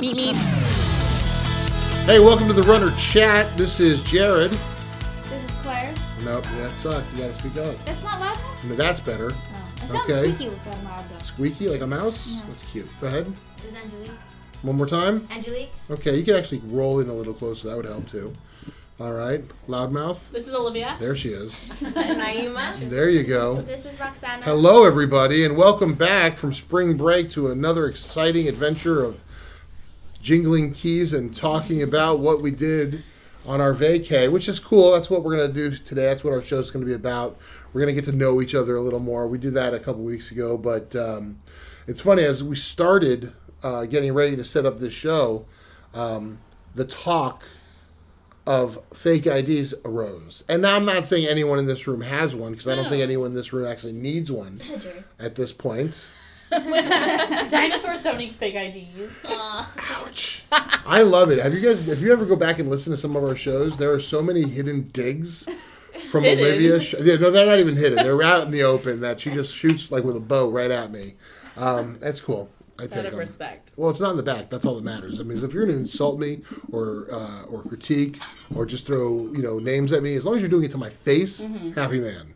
Meet me. Hey, welcome to the Runner Chat. This is Jarad. This is Claire. Nope, that sucked. You gotta speak up. That's not loud? No, That's better. Oh. It sounds Okay. squeaky with that loud though. Squeaky like a mouse? Yeah. That's cute. Go ahead. This is Angelique. One more time. Angelique. Okay, you can actually roll in a little closer. That would help too. All right. Loudmouth. This is Olivia. There she is. Naima. There you go. This is Roxana. Hello, everybody, and welcome back from spring break to another exciting adventure of jingling keys and talking about what we did on our vacay, which is cool. That's what we're going to do today. That's what our show's going to be about. We're going to get to know each other a little more. We did that a couple weeks ago, but um, it's funny as we started uh, getting ready to set up this show, um, the talk of fake IDs arose. And now I'm not saying anyone in this room has one because I don't think anyone in this room actually needs one at this point. Dinosaurs don't need fake IDs. Ouch. I love it. Have you guys, if you ever go back and listen to some of our shows, there are so many hidden digs from Hidden? Olivia. Sh- Yeah, no, they're not even hidden. They're out in the open that she just shoots like with a bow right at me. Um, that's cool. I Out of respect. Well, it's not in the back. That's all that matters. I mean, if you're going to insult me or uh, or critique or just throw you know names at me, as long as you're doing it to my face, happy man.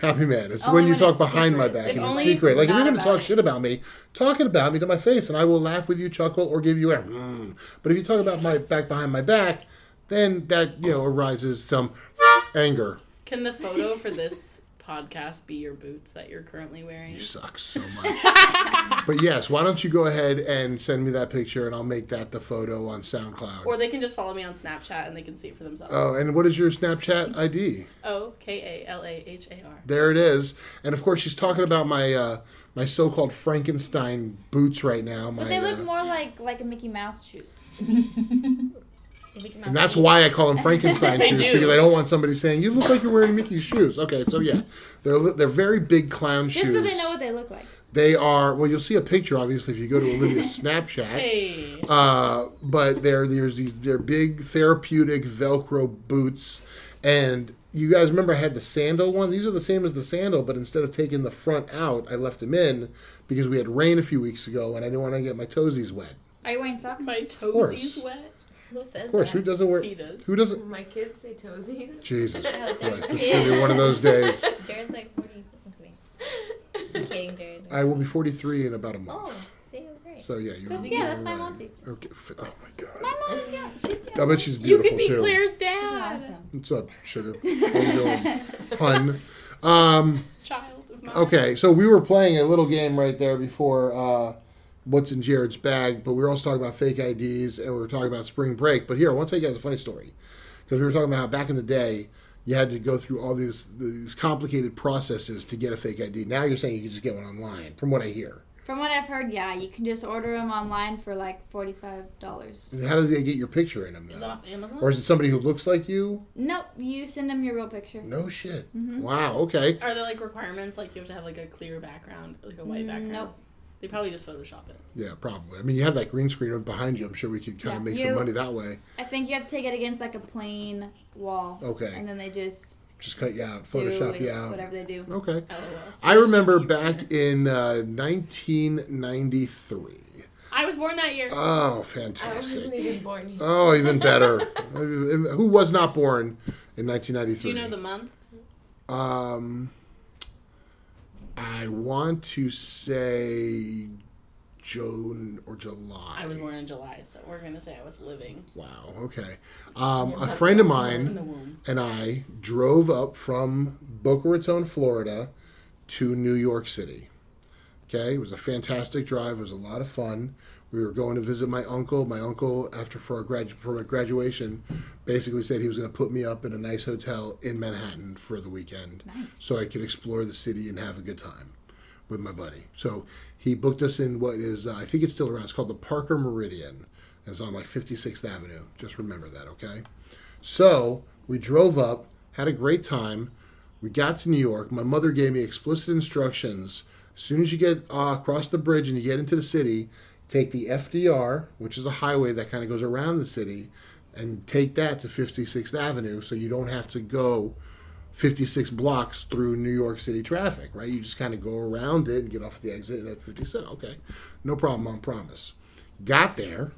Happy man. It's when you when talk behind my back If it's secret. Like if you're going to talk it. shit about me, talk it about me to my face, and I will laugh with you, chuckle, or give you a. Mm. But if you talk about my back behind my back, then that you know arises some anger. Can the photo for this podcast be your boots that you're currently wearing? You suck so much. but yes, why don't you go ahead and send me that picture, and I'll make that the photo on SoundCloud. Or they can just follow me on Snapchat and they can see it for themselves. Oh, and what is your Snapchat ID? O K A L A H A R. There it is. And of course, she's talking about my uh, my so-called Frankenstein boots right now. My, But they look uh, more like like a Mickey Mouse shoes to me. The Mickey Mouse and that's why I call them Frankenstein They shoes do. because I don't want somebody saying you look like you're wearing Mickey's shoes. Okay, so yeah, they're they're very big clown Just shoes. so they know what they look like. They are well. You'll see a picture obviously if you go to Olivia's Snapchat. Hey. Uh, but they're there's these they're big therapeutic Velcro boots, and you guys remember I had the sandal one. These are the same as the sandal, but instead of taking the front out, I left them in because we had rain a few weeks ago, and I didn't want to get my toesies wet. Are you wearing socks? My toesies wet. Who says Of course, who that? doesn't wear? He does. Who doesn't? My kids say toesies. Jesus Christ! This is gonna be one of those days. Jarad's like 40 something. Just kidding, Jarad. I will be 43 in about a month. Oh, see, I right. So yeah, you're. That's- you're yeah, that's my right. mom's age. Okay. f- Oh my god. My mom's young. She's young. I bet she's beautiful. You beautiful could be too. Claire's She's dad. awesome. What's up, sugar? How you doing, hun? Um. Child of mine. Okay, so we were playing a little game right there before uh, what's in Jarad's bag, but we were also talking about fake IDs and we were talking about spring break. But here, I want to tell you guys a funny story because we were talking about how back in the day you had to go through all these these complicated processes to get a fake ID. Now you're saying you can just get one online, from what I hear. From what I've heard, yeah, you can just order them online for like forty-five dollars. How do they get your picture in them? Is Though? that off Amazon? Or is it somebody who looks like you? Nope, you send them your real picture. No shit. Mhm. Wow. Okay. Are there like requirements? Like you have to have like a clear background, like a white background? Nope. They probably just Photoshop it. Yeah, probably. I mean, you have that green screen behind you. I'm sure we could kind Yeah, of make you- some money that way. I think you have to take it against like a plain wall. Okay. And then they just Just cut you out, Photoshop you out. whatever they do. Okay. LOL. I remember back in uh, 1993. I was born that year. Oh, fantastic! I wasn't fantastic. even born yet. Oh, even better. Who was not born in 1993? Do you know the month? Um, I want to say June or July. I was born in July, so we're gonna say I was living Wow. Okay. Um, a friend of mine and I drove up from Boca Raton, Florida, to New York City. Okay, it was a fantastic drive. It was a lot of fun. We were going to visit my uncle. My uncle, after for our gradu- for my graduation, basically said he was going to put me up in a nice hotel in Manhattan for the weekend, Nice. so I could explore the city and have a good time with my buddy. So he booked us in what is uh, I think it's still around. It's called the Parker Meridien. It's on like 56th Avenue. Just remember that, okay? So we drove up, had a great time. We got to New York. My mother gave me explicit instructions. As soon as you get uh, across the bridge and you get into the city, take the FDR, which is a highway that kind of goes around the city, and take that to 56th Avenue so you don't have to go 56 blocks through New York City traffic, right? You just kind of go around it and get off the exit at 56. Okay, no problem, on promise. Got there.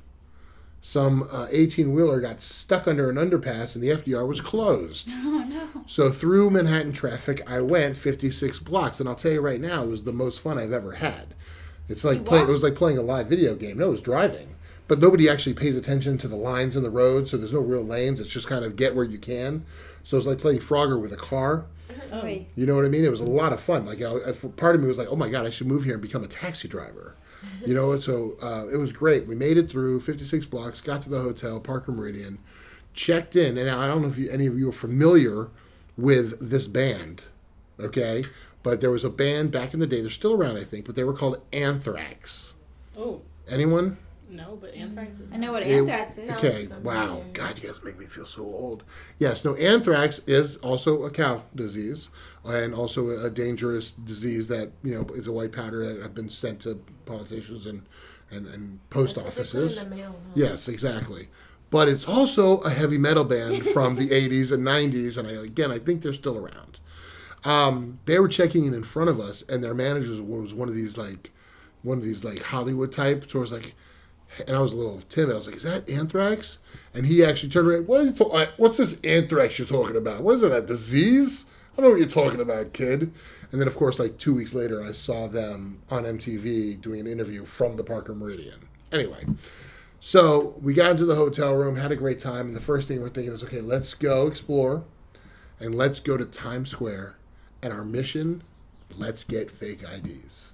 Some uh, 18 wheeler got stuck under an underpass and the FDR was closed. Oh no. So through Manhattan traffic, I went 56 blocks, and I'll tell you right now, it was the most fun I've ever had. It's like play, it was like playing a live video game. No, it was driving, but nobody actually pays attention to the lines in the road, so there's no real lanes. It's just kind of get where you can. So it's like playing Frogger with a car. Oh. You know what I mean? It was a lot of fun. Like, I, I- part of me was like, "Oh my god, I should move here and become a taxi driver." You know, and so uh, it was great. We made it through 56 blocks, got to the hotel, Parker Meridien, checked in, and I don't know if you, any of you are familiar with this band, okay? But there was a band back in the day. They're still around, I think, but they were called Anthrax. Oh, Anyone? no, but anthrax is. I know what anthrax is. Okay, wow. God, you guys make me feel so old. Yes, no, anthrax is also a cow disease and also a dangerous disease that, you know, is a white powder that have been sent to politicians and, and, and post That's what they put offices. in the mail, huh? Yes, exactly. But it's also a heavy metal band from the 80s and 90s, and I, again, I think they're still around. Um, they were checking in in front of us, and their manager was one of these like, one of these like Hollywood types. So I was like, and I was a little timid. I was like, "Is that anthrax?" And he actually turned around. What is uh, what's this anthrax you're talking about? What is it? A disease? I don't know what you're talking about, kid. And then, of course, like two weeks later, I saw them on MTV doing an interview from the Parker Meridien. Anyway, so we got into the hotel room, had a great time, and the first thing we're thinking is, okay, let's go explore, and let's go to Times Square, and our mission, let's get fake IDs.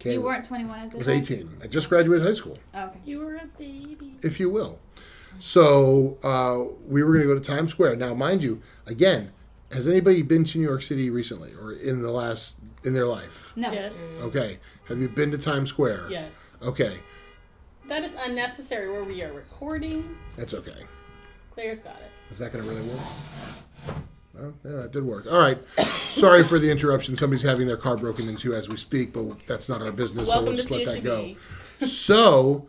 Okay, You weren't 21 at I the was time? 18. I just graduated high school Oh, okay. You were a baby. if you will. So uh, we were going to go to Times Square. Now, mind you, again, has anybody been to New York City recently or in the last in their life? No. Yes. Okay. Have you been to Times Square? Yes. Okay, That is unnecessary where we are recording. that's okay. Claire's got it. Is that going to really work? Well, yeah, it did work. All right. Sorry for the interruption. Somebody's having their car broken into as we speak, but that's not our business. so Welcome we'll to just let that go. So,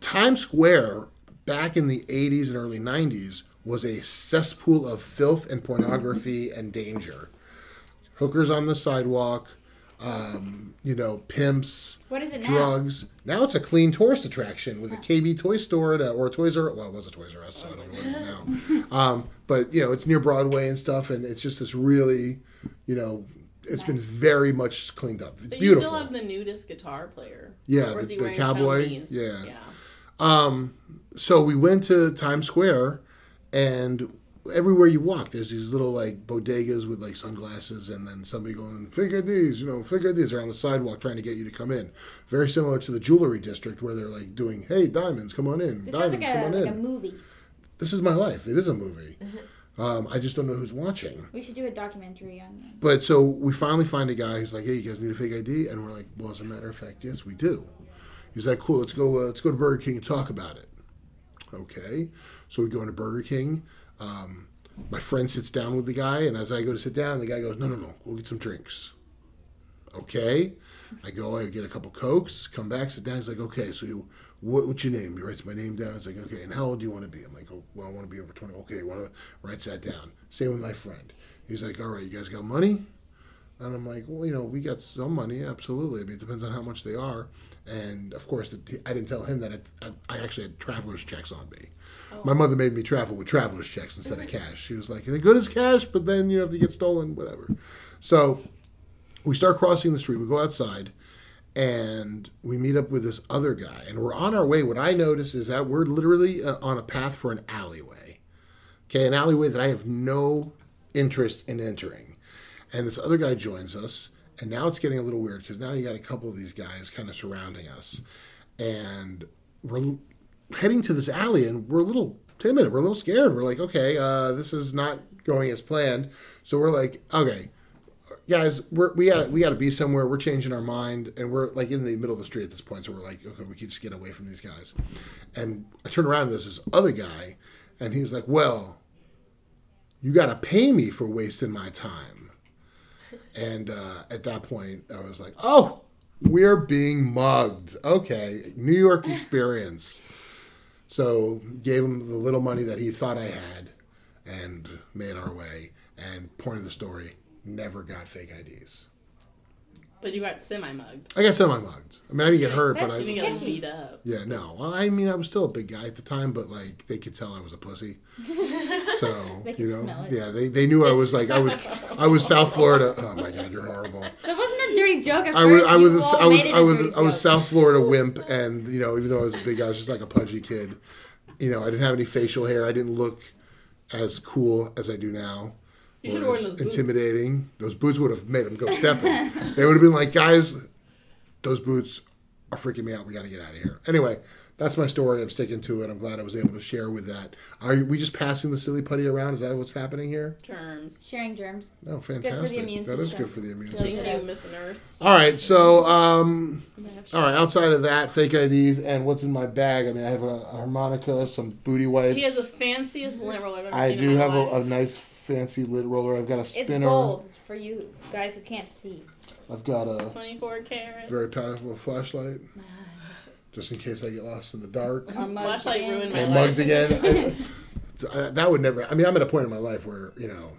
Times Square back in the 80s and early 90s was a cesspool of filth and pornography and danger. Hookers on the sidewalk, um, you know, pimps, What is it now? drugs. Now it's a clean tourist attraction with a KB toy store at a, or a Toys R Well, it was a Toys R Us, so I don't know what it is now. Um, but, you know, it's near Broadway and stuff, and it's just this really, you know, it's been very much cleaned up. It's But beautiful. you still have the nudist guitar player. Yeah, Or the- he the cowboy? chonies? Yeah. Yeah. Um, so we went to Times Square, and everywhere you walk, there's these little like bodegas with like sunglasses, and then somebody going, "Figure these," you know, "Figure these." They're on the sidewalk trying to get you to come in. Very similar to the jewelry district where they're like doing, "Hey, diamonds, come on in. This sounds diamonds, like, come a, on like in." a movie. This is my life. It is a movie. Um, I just don't know who's watching. We should do a documentary on it. But so we finally find a guy who's like, "Hey, you guys need a fake ID?" And we're like, "Well, as a matter of fact, yes, we do." He's like, "Cool, let's go. Uh, let's go to Burger King and talk about it." Okay, so we go into Burger King. Um, my friend sits down with the guy, and as I go to sit down, the guy goes, "No, no, no, we'll get some drinks." Okay, I go, I get a couple cokes, come back, sit down. He's like, "Okay, so you, what, what's your name?" He writes my name down. It's like, "Okay, and how old do you want to be?" I'm like, "Oh, well, I want to be over 20." Okay, want to writes that down. Same with my friend. He's like, "All right, you guys got money?" And I'm like, well, you know, we got some money, absolutely. I mean, it depends on how much they are. And of course, I didn't tell him that I, I actually had traveler's checks on me. Oh. My mother made me travel with traveler's checks instead of cash. She was like, they're good as cash, but then, you know, if they get stolen, whatever. So we start crossing the street. We go outside and we meet up with this other guy. And we're on our way. What I notice is that we're literally uh, on a path for an alleyway. Okay, an alleyway that I have no interest in entering. And this other guy joins us, and now it's getting a little weird because now you got a couple of these guys kind of surrounding us, and we're heading to this alley, and we're a little timid, we're a little scared. We're like, okay, uh, this is not going as planned, so we're like, okay, guys, we're, we got we got to be somewhere. We're changing our mind, and we're like in the middle of the street at this point. So we're like, okay, we can just get away from these guys. And I turn around, and there's this other guy, and he's like, well, you got to pay me for wasting my time. And uh, at that point, I was like, oh, we're being mugged. Okay, New York experience. So gave him the little money that he thought I had, and made our way. And point of the story, never got fake IDs. But you got semi mugged. I got semi mugged. I mean, I didn't get hurt, but You I. didn't get like, beat up. Yeah, no. Well, I mean, I was still a big guy at the time, but like they could tell I was a pussy. So They you could know, smell it. yeah, they, they knew I was like I was I was South Florida. Oh my God, you're horrible. That wasn't a dirty joke at I was first. I you was all I was made it I a was dirty I was joke. South Florida wimp, and you know, even though I was a big guy, I was just like a pudgy kid. You know, I didn't have any facial hair. I didn't look as cool as I do now. You should or have worn those boots. intimidating. Those boots would have made them go stepping. they would have been like, guys, those boots are freaking me out. We got to get out of here. Anyway, that's my story. I'm sticking to it. I'm glad I was able to share with that. Are we just passing the silly putty around? Is that what's happening here? Germs. sharing germs. No, good for the fantastic. immune That is system. good for the immune Feels system. Thank you, Miss Nurse. All right, so um, You might have all right. Outside of that, fake IDs and what's in my bag. I mean, I have a, a harmonica, some booty wipes. He has the fanciest lint roller I've ever I seen I do in my have a, a nice fancy lid roller. I've got a spinner. It's spinner. gold for you guys who can't see. I've got a 24 karat. very powerful flashlight, Nice. just in case I get lost in the dark. Or mugged Flashlight again. ruined my And life. mugged again. I- I- that would never. I mean, I'm at a point in my life where you know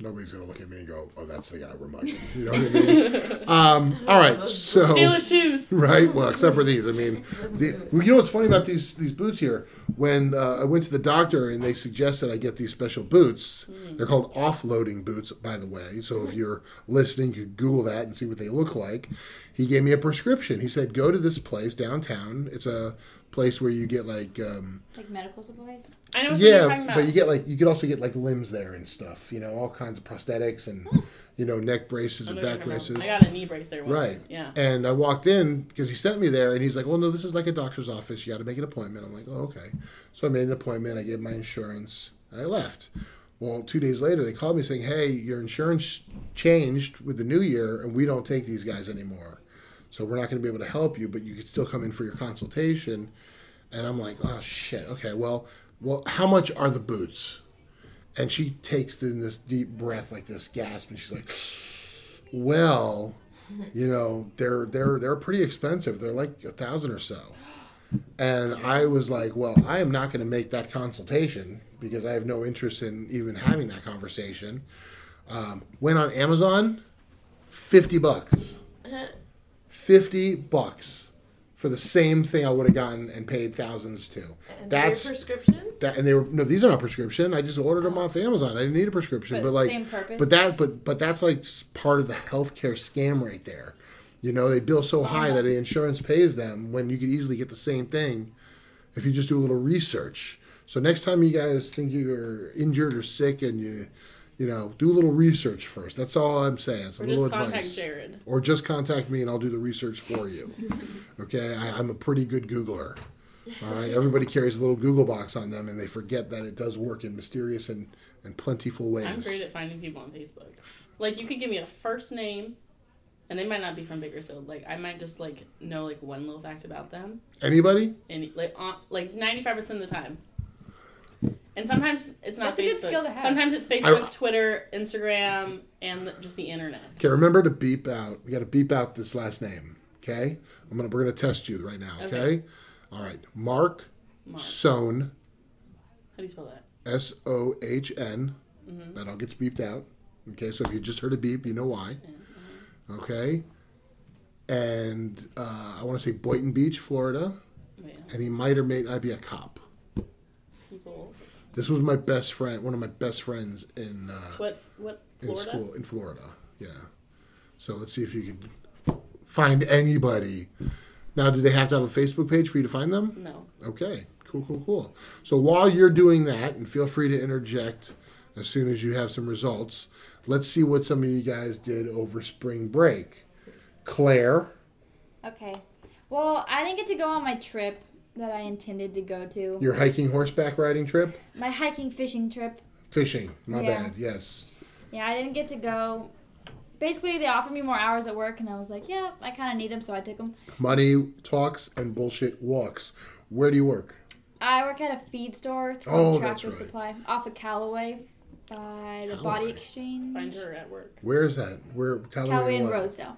nobody's gonna look at me and go, "Oh, that's the guy we're mugging." You know what I mean? um, all right, so Steal his shoes. right. Well, except for these. I mean, the, well, you know what's funny about these these boots here? When uh, I went to the doctor and they suggested I get these special boots. They're called offloading boots, by the way. So if you're listening, you could Google that and see what they look like. He gave me a prescription. He said, "Go to this place downtown. It's a place where you get like." Um, Like medical supplies. I know what you're talking yeah, about. but you get like you could also get like limbs there and stuff. You know, all kinds of prosthetics and you know neck braces and know what you're back braces. I got a knee brace there once. Right. Yeah. And I walked in because he sent me there, and he's like, "Well, no, this is like a doctor's office. You got to make an appointment." I'm like, "Oh, okay." So I made an appointment. I gave my insurance. And I left. Well, two days later, they called me saying, "Hey, your insurance changed with the new year, and we don't take these guys anymore. So we're not going to be able to help you, but you could still come in for your consultation." And I'm like, "Oh shit. Okay. Well, well, how much are the boots?" And she takes in this deep breath, like this gasp, and she's like, "Well." you know they're they're they're pretty expensive they're like a thousand or so and i was like well i am not going to make that consultation because i have no interest in even having that conversation um, went on amazon 50 bucks 50 bucks for the same thing i would have gotten and paid thousands to And That's- prescription? that and they were no these are not prescription i just ordered them oh. off amazon i didn't need a prescription But, but like same purpose. but that, but but that's like part of the healthcare scam right there. You know, they bill so high that the insurance pays them when you could easily get the same thing if you just do a little research. So next time you guys think you're injured or sick and you, you know, do a little research first. That's all I'm saying. It's a Or little just contact advice. Jarad. Or just contact me and I'll do the research for you. Okay, I, I'm a pretty good Googler. All right, everybody carries a little Google box on them and they forget that it does work in mysterious and, and plentiful ways. I'm great at finding people on Facebook. Like you could give me a first name, and they might not be from Bakersfield. Like I might just like know like one little fact about them, Anybody? and like on like ninety five percent of the time. And sometimes it's not That's a good Facebook. skill to have. Sometimes it's Facebook, I- Twitter, Instagram, and just the internet. Okay, remember to beep out. We got to beep out this last name. Okay, I'm gonna we're gonna test you right now. Okay, Okay. all right. Mark Mark. Sohn, How do you spell that? S O H N. Mhm. That all gets beeped out. Okay, so if you just heard a beep, you know why. Okay, and uh, I want to say Boynton Beach, Florida, Oh, yeah. and he might or may not be a cop. People. This was my best friend, one of my best friends in uh, What? What? in school in Florida. Yeah. So let's see if you can find anybody. Now, do they have to have a Facebook page for you to find them? No. Okay. Cool, cool, cool. So while you're doing that, and feel free to interject as soon as you have some results, let's see what some of you guys did over spring break. Claire, Okay. Well, I didn't get to go on my trip that I intended to go to. your hiking horseback riding trip? My hiking fishing trip. Fishing. My Yeah. bad. Yes. Yeah, I didn't get to go. Basically, they offered me more hours at work, and I was like, yeah, I kind of need them, so I took them. Money talks and bullshit walks. Where do you work? I work at a feed store. It's Oh, called that's Tractor right. Supply off of Callaway by the Body Exchange. Find her at work. Where is that? Where? Callaway Callaway and what? Rosedale.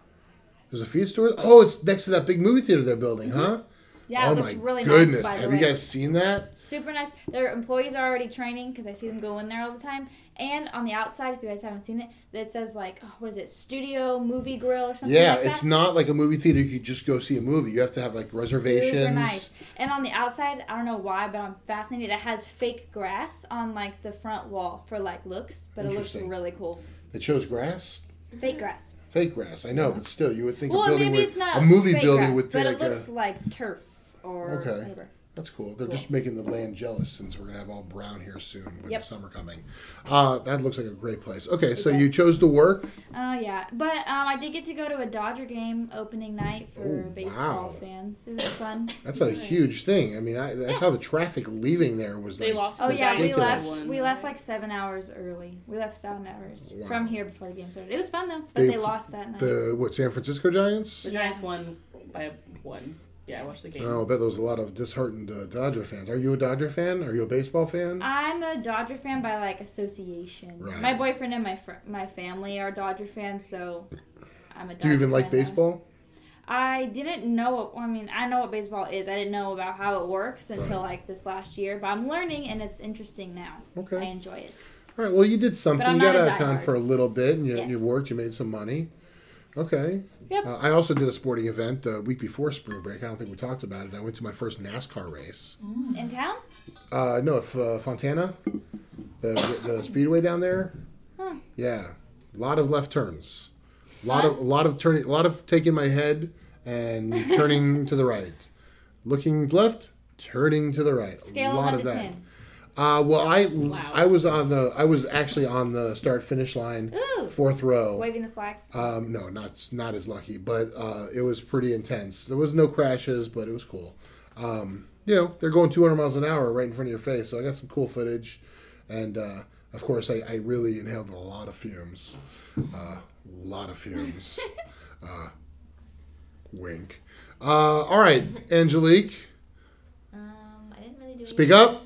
There's a feed store. Oh, it's next to that big movie theater they're building, mm-hmm. huh? Yeah, oh it looks really goodness! nice. By the Have way. you guys seen that? Super nice. Their employees are already training because I see them go in there all the time. And on the outside, if you guys haven't seen it, that says like, oh, what is it, Studio Movie Grill or something yeah, like that. it's not like a movie theater. You could just go see a movie. You have to have like reservations. Super nice. And on the outside, I don't know why, but I'm fascinated. It has fake grass on like the front wall for like looks, but it looks really cool. It shows grass, Fake grass. fake grass. I know, but still, you would think Well, a building maybe with it's not a movie building grass, with but like it looks a. like turf or Okay. whatever. That's cool. They're Cool. just making the land jealous since we're gonna have all brown here soon with Yep. the summer coming. Uh, that looks like a great place. Okay, so does. you chose to work. Oh yeah, but um, I did get to go to a Dodger game opening night for Oh, baseball wow. fans. It was fun. That's a huge thing. I mean, I, that's how the traffic leaving there was. They like, lost. Oh the yeah, we Giants left. one. We left like seven hours early. We left seven hours Wow. from here before the game started. It was fun though, but They- they, lost that night. the what San Francisco Giants. The Giants won by one. Yeah, I watched the game. Oh, I bet there was a lot of disheartened uh, Dodger fans. Are you a Dodger fan? Are you a baseball fan? I'm a Dodger fan by like association. Right. My boyfriend and my fr- my family are Dodger fans, so I'm a. Dodger fan. Do you even like fan now. baseball? I didn't know. What, I mean, I know what baseball is. I didn't know about how it works until like this last year, but I'm learning and it's interesting now. Okay, I enjoy it. All right. Well, you did something. I'm You got a out of town diehard. for a little bit, and you, you worked. You made some money. Okay. Yep. Uh, I also did a sporting event the week before spring break. I don't think we talked about it. I went to my first NASCAR race. In town? Uh, no, if, uh, Fontana, the the speedway down there. Huh. Yeah, a lot of left turns. A lot of a lot of turning, a lot of taking my head and turning to the right, looking left, turning to the right. Scale a lot one of that. ten. Uh, well, I Wow. I was on the I was actually on the start finish line, Ooh, fourth row. waving the flags. Um, no, not not as lucky, but uh, it was pretty intense. There was no crashes, but it was cool. Um, you know, they're going 200 miles an hour right in front of your face, so I got some cool footage, and uh, of course, I, I really inhaled a lot of fumes, a lot of fumes. uh, wink. Uh, all right, Angelique, Um, I didn't really do. speak anything. up.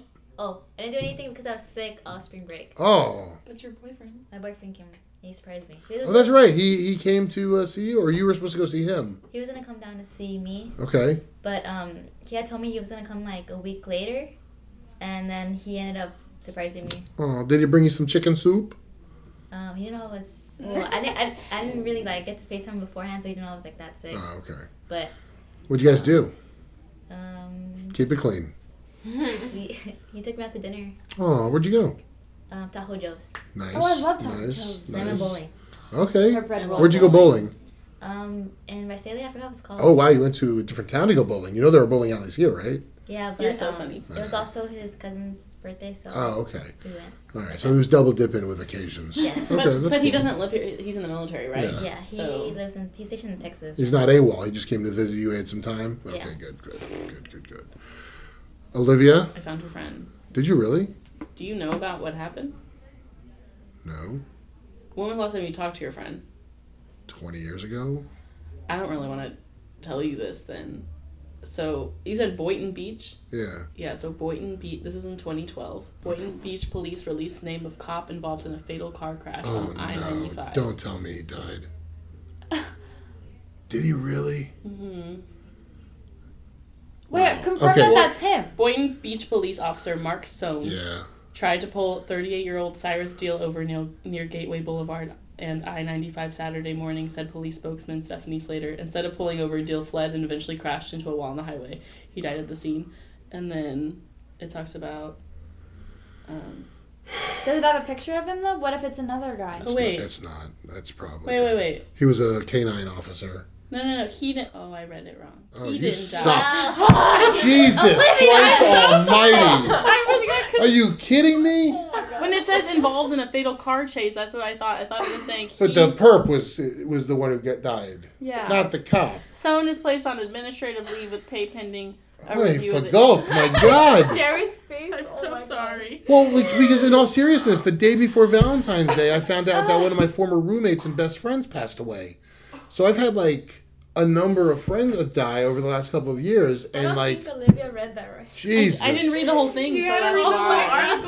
I didn't do anything because I was sick all spring break. Oh, But your boyfriend. My boyfriend came. He surprised me. He oh, that's right. He he came to uh, see you, or you were supposed to go see him. he was gonna come down to see me, Okay. but um, he had told me he was gonna come like a week later, and then he ended up surprising me. Oh, did he bring you some chicken soup? Um, he didn't know I was. Well, I didn't. I, I didn't really like get to FaceTime beforehand, so he didn't know I was like that sick. Oh, okay. But What'd you guys do? um, Keep it clean. we, he took me out to dinner. Oh, where'd you go? Um, Tahoe Joe's, Nice. Oh, I love Taco nice, Joe's. salmon nice. bowling. Okay. Or bread rolls. Where'd you go bowling? Um, in Visalia, I forgot what it's called. Oh wow, you went to a different town to go bowling. You know there are bowling alleys here, right? Yeah, but You're so um, funny. It was also his cousin's birthday, so Oh, okay. we went. All right. So he was double dipping with occasions. Yes. Okay, but that's but he doesn't live here. He's in the military, right? Yeah. Yeah, he So- lives in. He's stationed in Texas. He's not AWOL. He just came to visit you. Had some time. Okay, Yeah. good, good, good, good, good. Olivia, I found your friend. did you really? Do you know about what happened? No. When was the last time you talked to your friend? Twenty years ago. I don't really want to tell you this then. So you said Boynton Beach. Yeah. Yeah, so Boynton Beach. This was in 2012. Boynton Beach police released name of cop involved in a fatal car crash Oh on I ninety no! Don't tell me he died. Did he really? Mm-hmm. Wait, Wow. confirm Okay. that that's him. Boynton Beach police officer Mark Sohn Yeah. tried to pull 38 year old Cyrus Deal over near, near Gateway Boulevard and I 95 Saturday morning, said police spokesman Stephanie Slater. Instead of pulling over, Deal fled and eventually crashed into a wall on the highway. He died at the scene. And then it talks about. Um, Does it have a picture of him though? What if it's another guy? That's Oh, wait. Not, that's not. That's probably. wait, wait, wait. He was a canine officer. No, no, no. He didn't. Oh, I read it wrong. Oh, he you didn't suck. Oh, die. Wow. Jesus Olivia, Christ I'm so Almighty! I was gonna Are you kidding me? Oh, when it says involved in a fatal car chase, that's what I thought. I thought it was saying he. But the perp was was the one who got died, yeah. not the cop. Sohn is placed on administrative leave with pay pending a Wait, review for golf, my God! Jarad's face. I'm oh so sorry. Well, like, because in all seriousness, the day before Valentine's Day, I found out that one of my former roommates and best friends passed away. So I've had like a number of friends that die over the last couple of years, I and don't like, think Olivia read that right. Jesus. I didn't read the whole thing, You so gotta that's read the whole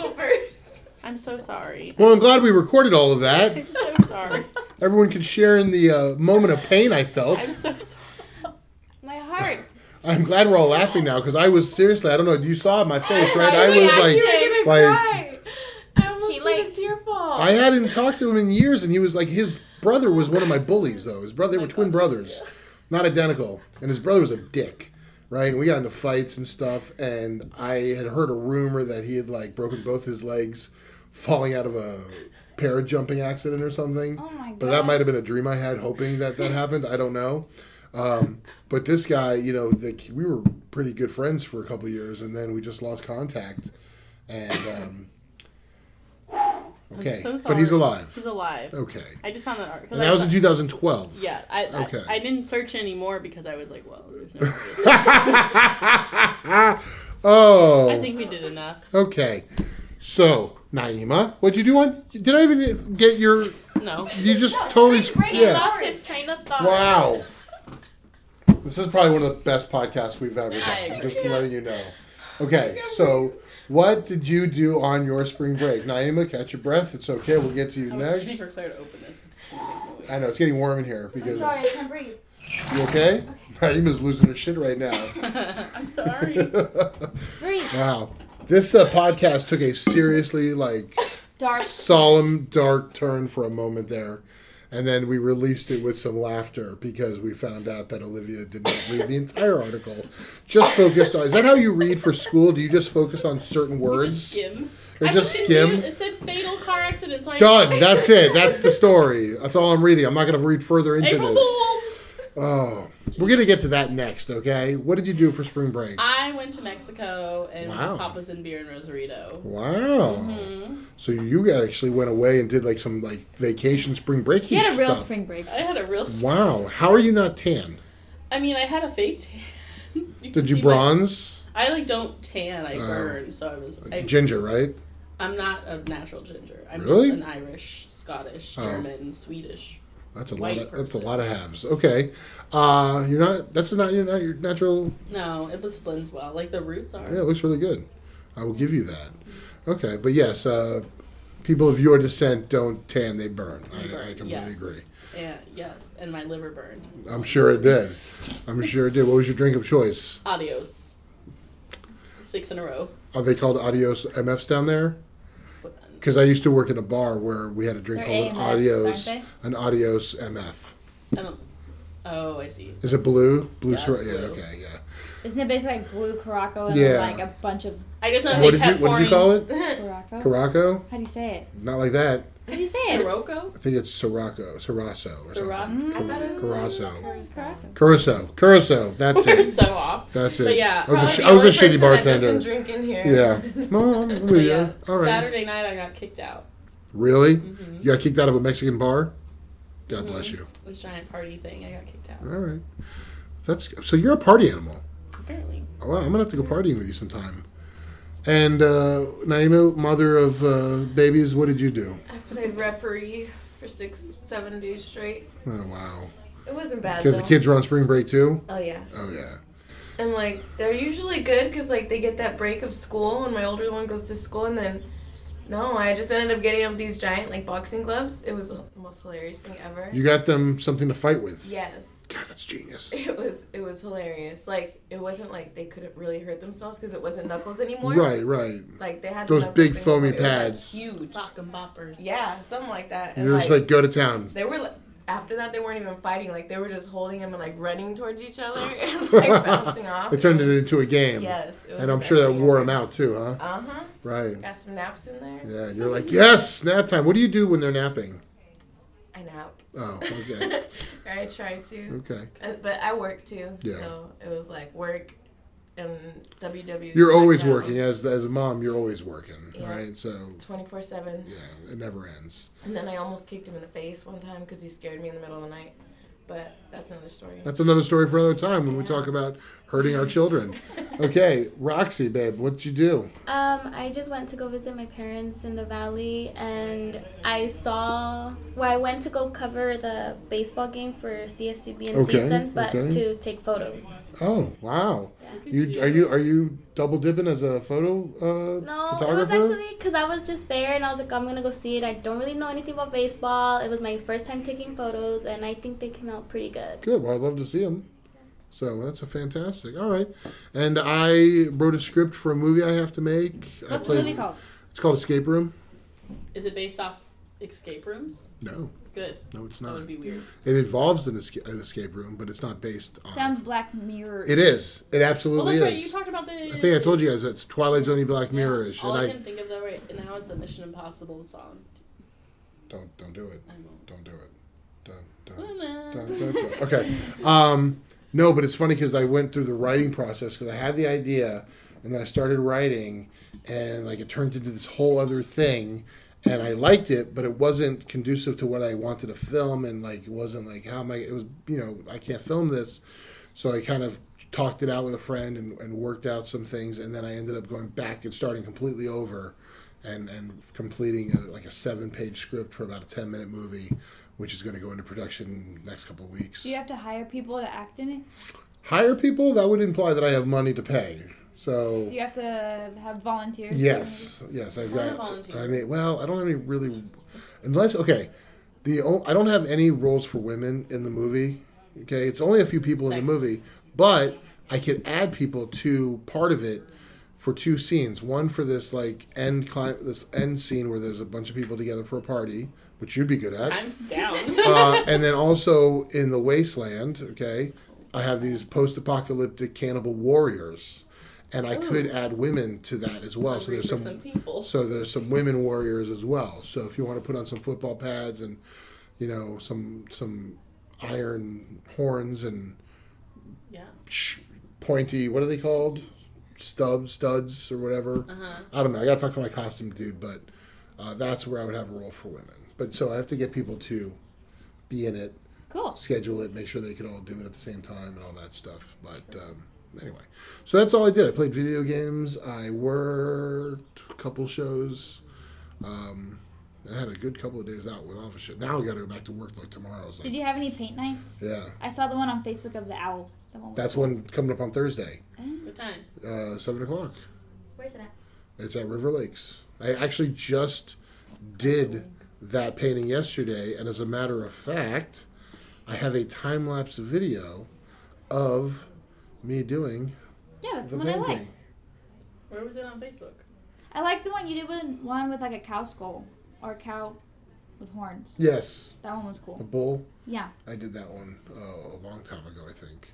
article first. I'm so sorry. Well, I'm glad we recorded all of that. I'm so sorry. Everyone could share in the uh, moment of pain I felt. I'm so sorry. My heart. I, I'm glad we're all laughing now because I was seriously. I don't know. You saw my face, right? I Sorry, was I like, actually- like I almost He, like, like- it's. I hadn't talked to him in years, and he was like, his brother was one of my bullies, though. His brother, they were twin brothers, not identical, and his brother was a dick, right? And we got into fights and stuff, and I had heard a rumor that he had like broken both his legs, falling out of a parajumping accident or something. Oh my god. But that might have been a dream I had, hoping that that happened. I don't know. Um, but this guy, you know, the, we were pretty good friends for a couple of years, and then we just lost contact. And um, okay, so but he's alive. He's alive. Okay, I just found that article. and that was in 2012. Yeah, I, I, Okay. I didn't search anymore because I was like, well, there's no. oh, I think we did enough. okay. So Naima, what'd you do on? Did I even get your? No. You just No, totally. spring break yeah. lost his train of thought. Wow. This is probably one of the best podcasts we've ever I done. agree. Just letting you know. Okay, so what did you do on your spring break? Naima, catch your breath. It's okay. We'll get to you I was waiting next. for Claire to open this it's gonna make noise. I know it's getting warm in here I'm because sorry, I can't breathe. you okay? Naima's losing her shit right now. I'm sorry. Breathe. wow, this uh, podcast took a seriously like Dark. solemn, dark turn for a moment there. And then we released it with some laughter because we found out that Olivia did not read the entire article. Just focused on. Is that how you read for school? Do you just focus on certain words? skim. Or I just skim? it, said fatal car accident. So I Done. That's it. That's the story. That's all I'm reading. I'm not going to read further into April this. Fools. Oh, we're going to get to that next. Okay. What did you do for spring break? I went to Mexico and went Wow. to Papa's and Beer in Rosarito. Wow. hmm So you actually went away and did like some like vacation spring break. You had a real stuff. spring break. I had a real. Wow. How are you not tan? I mean, I had a fake tan. You Did you see my- bronze? I like don't tan. I Oh. burn. So I was. I, Ginger, right? I'm not a natural ginger. I'm Really? just an Irish, Scottish, Oh. German, Swedish. That's a lot. Of, that's a lot of halves. Okay, uh, you're not. That's not. You're not your natural. No, it was blends well. Like the roots are. Yeah, it looks really good. I will give you that. Okay, but yes, uh, people of your descent don't tan; they burn. They I, burn, I completely yes. agree. Yeah, yes, and my liver burned. I'm sure it did. I'm sure it did. What was your drink of choice? Adios. Six in a row. Are they called Adios MFs down there? Because I used to work in a bar where we had a drink They're called an AMFs, Adios, an Adios MF. I um, don't. Oh, I see. Is it blue? Blue. Yeah, Sor- it's yeah. Okay. Yeah. Isn't it basically like blue Caraco and Yeah. like a bunch of I just know What they did you What did you call it? Caraco? Caraco? How do you say it? Not like that. How do you say it? Sirocco? I think it's Sirocco, Sirasso, or Sirocco. something. I thought it was Carasso. Caraco. Curacao, Curacao. That's We're it. so off. That's it. But yeah, I was a, sh- I was a shitty bartender. doesn't drink in here. Yeah. No, I'm But you. yeah, All right. Saturday night I got kicked out. Really? hmm You got kicked out of a Mexican bar? God Mhm. bless you. This giant party thing, I got kicked out. All right. That's so you're a party animal. Apparently. Oh, wow, I'm gonna have to go partying with you sometime. And uh, Naima, mother of uh, babies, what did you do? I played referee for six, seven days straight. Oh wow! It wasn't bad Because the kids were on spring break too. Oh yeah. Oh yeah. And like they're usually good because like they get that break of school when my older one goes to school and then no, I just ended up getting them these giant like boxing gloves. It was the most hilarious thing ever. You got them something to fight with. yes. God, that's genius. It was it was hilarious. Like it wasn't like they couldn't really hurt themselves because it wasn't knuckles anymore. Right, right. Like they had Those knuckles big thing, foamy but it was, like, pads. huge. Sock'em Boppers. Yeah, something like that. And You're like, just like go to town. they were like after that they weren't even fighting. Like they were just holding him and like running towards each other and like bouncing off. They turned it into a game. Yes. It was And I'm sure that wore ever. them out too, huh? Uh huh. Right. Got some naps in there. Yeah, you're like, yes, nap time. What do you do when they're napping? I nap. Oh, okay. I try to. Okay. Uh, but I work too. Yeah. So it was like work and WW. You're always working as as a mom. You're always working, Yeah. right? So Twenty four seven. yeah, it never ends. And then I almost kicked him in the face one time because he scared me in the middle of the night. But that's another story. That's another story for another time when we talk about hurting our children. Okay, Roxy, babe, what'd you do? Um, I just went to go visit my parents in the valley, and I saw. Well, I went to go cover the baseball game for CSCB in Okay, season, but okay. to take photos. Oh, wow. Look at You are you are you double dipping as a photo uh, No, it was photographer? actually because I was just there, and I was like, I'm gonna go see it. I don't really know anything about baseball. It was my first time taking photos, and I think they came out pretty good. Good. Well, I'd love to see them. So that's a fantastic. All right, and I wrote a script for a movie I have to make. I What's the movie called? It's called Escape Room. Is it based off escape rooms? No, Good. no, it's not. That would be weird. It involves an escape, an escape room, but it's not based on. Sounds Black Mirror. It is. It Well, absolutely that's right. is. You talked about the. I think I told you guys it's Twilight Zone Black Mirror-ish, All and I, I can think of though right and now is the Mission Impossible song. don't don't do it. I won't. Don't do it. Don't don't. Ta-da. Dun, dun, dun. Okay. Um, no, but it's funny because I went through the writing process because I had the idea and then I started writing and like it turned into this whole other thing and I liked it, but it wasn't conducive to what I wanted to film and like it wasn't like how am I? It was you know I can't film this, so I kind of talked it out with a friend and, and worked out some things and then I ended up going back and starting completely over. And, and completing a, like a seven page script for about a 10 minute movie which is going to go into production next couple of weeks. Do you have to hire people to act in it? Hire people that would imply that I have money to pay. So Do you have to have volunteers? yes, yes, I've got. volunteer. I mean, well, I don't have any really, unless okay, the I don't have any roles for women in the movie. Okay, it's only a few people in the movie, but I could add people to part of it for two scenes. One for this like end cli- this end scene where there's a bunch of people together for a party, which you'd be good at. I'm down. uh, and then also in the wasteland, okay, I have these post-apocalyptic cannibal warriors, and I could add women to that as well. So there's some, some people. so there's some women warriors as well. So if you want to put on some football pads and you know some some iron horns and Yeah. pointy, what are they called? Stubs, studs, or whatever. Uh huh. I don't know. I got to talk to my costume dude, but uh, that's where I would have a role for women. But so I have to get people to be in it, Cool. schedule it, make sure they can all do it at the same time, and all that stuff. But um, anyway, so that's all I did. I played video games. I worked a couple shows. Um, I had a good couple of days out with office shit. Now I got to go back to work like tomorrow. So Did you have any paint nights? yeah, I saw the one on Facebook of the owl. That one that's cool. one coming up on Thursday, What time? uh, seven o'clock. Where's it at? It's at River Lakes. I actually just did that painting yesterday, and as a matter of fact, I have a time lapse video of me doing Yeah, that's the the one I liked. Where was it on Facebook? I liked the one you did with one with like a cow skull or a cow with horns. Yes, That one was cool. a bull. Yeah, I did that one uh, a long time ago, I think.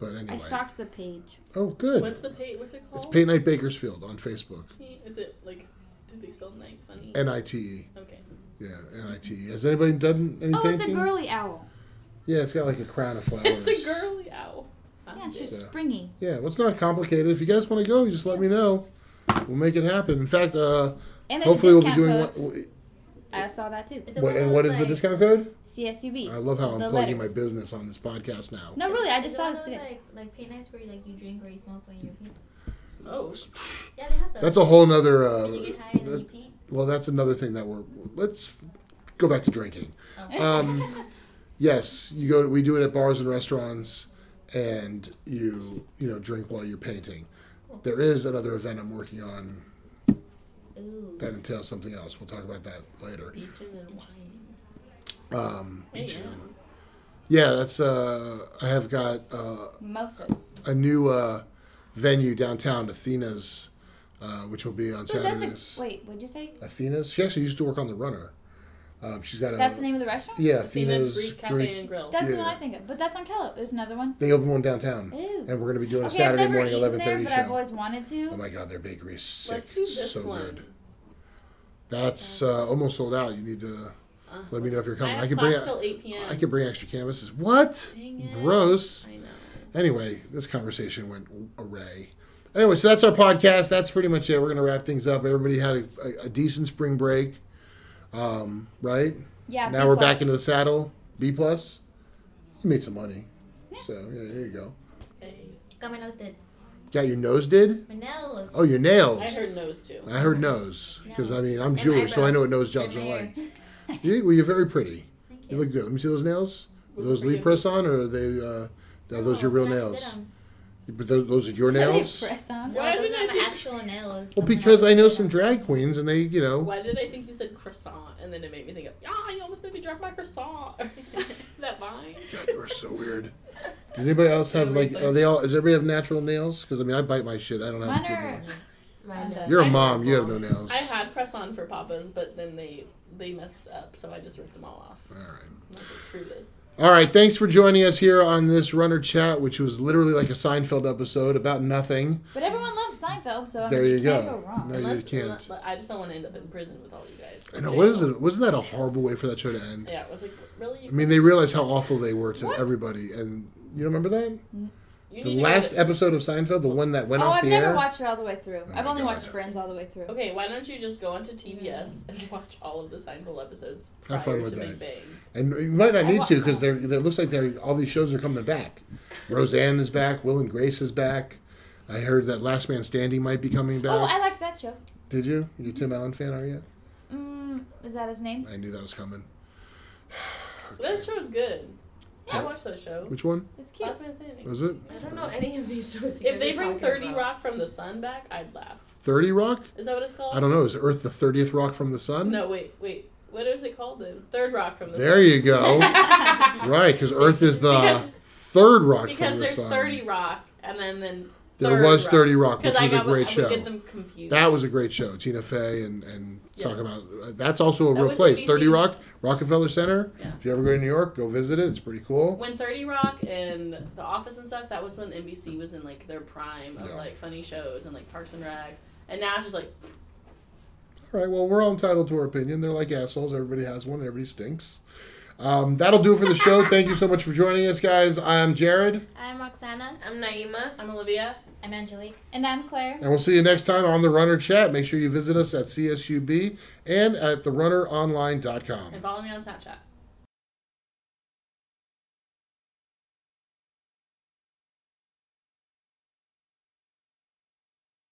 But anyway. I stalked the page. Oh, good. What's the pay? What's it called? It's called? Paint Night Bakersfield on Facebook. Is it like? Did they spell night funny? N I T E. Okay. Yeah, N-I-T. Has anybody done any Oh, it's a girly owl. Yeah, it's got like a crown of flowers. It's a girly owl. Yeah, she's Yeah. springy. Yeah, well, it's not complicated. If you guys want to go, you just let me know. We'll make it happen. In fact, uh, And there's hopefully we'll be discount doing code. one. I saw that too. Is it What, one of and what those, is the like- discount code? CSUB. I love how I'm The plugging letters. my business on this podcast now. No, really, I Is just it saw one this of those, today. like like paint nights where you like you drink or you smoke when you're paint. Smoke. Yeah, they have those. That's a whole nother. Uh, When you get high and then you that- paint. Well, that's another thing that we're. Let's go back to drinking. Um, yes, you go. We do it at bars and restaurants, and you you know drink while you're painting. There is another event I'm working on Ooh. that entails something else. We'll talk about that later. Um, yeah. yeah, that's. Uh, I have got uh, Mimosas. a new uh, venue downtown, Athena's, uh, which will be on Was that the, Saturdays. wait, what'd you say? Athena's. She actually used to work on the Runner. Um, she's got a. That's the name of the restaurant? Yeah, Athena's Athena's Greek Cafe Greek. and Grill. That's the Yeah. one I think of. But that's on Kellogg. There's another one. They open one downtown, Ooh. and we're going to be doing a Okay, Saturday I've never morning eaten eleven there, but I've always wanted to. Oh my God, their bakery is sick. Let's do this so one. good. That's uh, almost sold out. You need to Uh, let me know if you're coming. I I, can bring. class till 8 p.m. I can bring extra canvases. What? Dang it. Gross. I know. Anyway, this conversation went array. Anyway, so that's our podcast. That's pretty much it. We're gonna wrap things up. Everybody had a, a, a decent spring break, um, right? Yeah. now B we're plus. back into the saddle. B plus. You made some money. Yeah. So yeah, there you go. Hey. Got my nose did. Got your nose did? My nails. Oh, your nails. I heard nose too. I heard nose because I mean I'm And Jewish, so I know what nose jobs are like. You, well, you're very pretty. Thank You you. look good. Let me see those nails. Are those forgive Lee press on, or are they? Uh, are those No, your real someone actually nails? Did 'em. But those, those are your They nails. press on. No, Why those did are I my think- actual nails. Well, because I know some drag queens, and they, you know, Why did I think you said croissant and then it made me think of, ah, you almost made me drop my croissant. that line. God, you are so weird. Does anybody else have like? Are they all? Does everybody have natural nails? Because I mean, I bite my shit. I don't have. Mine good are. nails. Mine does. You're a mom. You have no nails. I had press on for Papa's, but then they they messed up, so I just ripped them all off. All right. And I was like, screw this. All right. Thanks for joining us here on this runner chat, which was literally like a Seinfeld episode about nothing. But everyone loves Seinfeld, so I There mean, you go. go, wrong. No, you Unless, can't. I just don't want to end up in prison with all you guys. I know. What is it? Wasn't that a horrible way for that show to end? Yeah, it was like really. I mean, they realized how awful they were to What? everybody, and you don't remember that? You The last episode of Seinfeld, the one that went oh, off I've the never watched it all the way through. Oh I've only God. watched Friends all the way through. okay, why don't you just go onto TBS and watch all of the Seinfeld episodes prior Have fun to with Big that. Bang? And you might not I need wa- to because they're. It looks like they're all these shows are coming back. Roseanne is back. Will and Grace is back. I heard that Last Man Standing might be coming back. Oh, I liked that show. Did you? You a Tim Allen fan? Are you? Mm, is that his name? I knew that was coming. That show's good. I Yeah. watched that show. Which one It's cute. Last Man Standing. was it? I don't know any of these shows. If they bring 30 about. Rock from the Sun back, I'd laugh. Thirty Rock? Is that what it's called? I don't know. Is Earth the thirtieth rock from the sun? No, wait, wait. What is it called then? Third Rock from the There Sun. you go. right, because Earth is the Because- third rock Because from the there's sun. 30 Rock, and then then There was Rock. Thirty Rock, which Because I was a great I show. get them confused. That was a great show. Tina Fey and and talk Yes. about uh, that's also a That real place. Thirty Rock, Rockefeller Center. Yeah. If you ever go to New York, go visit it. It's pretty cool. When 30 Rock and The Office and stuff, that was when NBC was in like their prime of Yeah. like funny shows and like Parks and Rec. And now it's just like, All right. Well, we're all entitled to our opinion. They're like assholes. Everybody has one. Everybody stinks. Um, that'll do it for the show. Thank you so much for joining us, guys. I'm Jarad, I'm Roxana. I'm Naima. I'm Olivia. I'm Angelique. And I'm Claire. and we'll see you next time on the Runner Chat. Make sure you visit us at CSUB and at therunneronline.com. And follow me on Snapchat.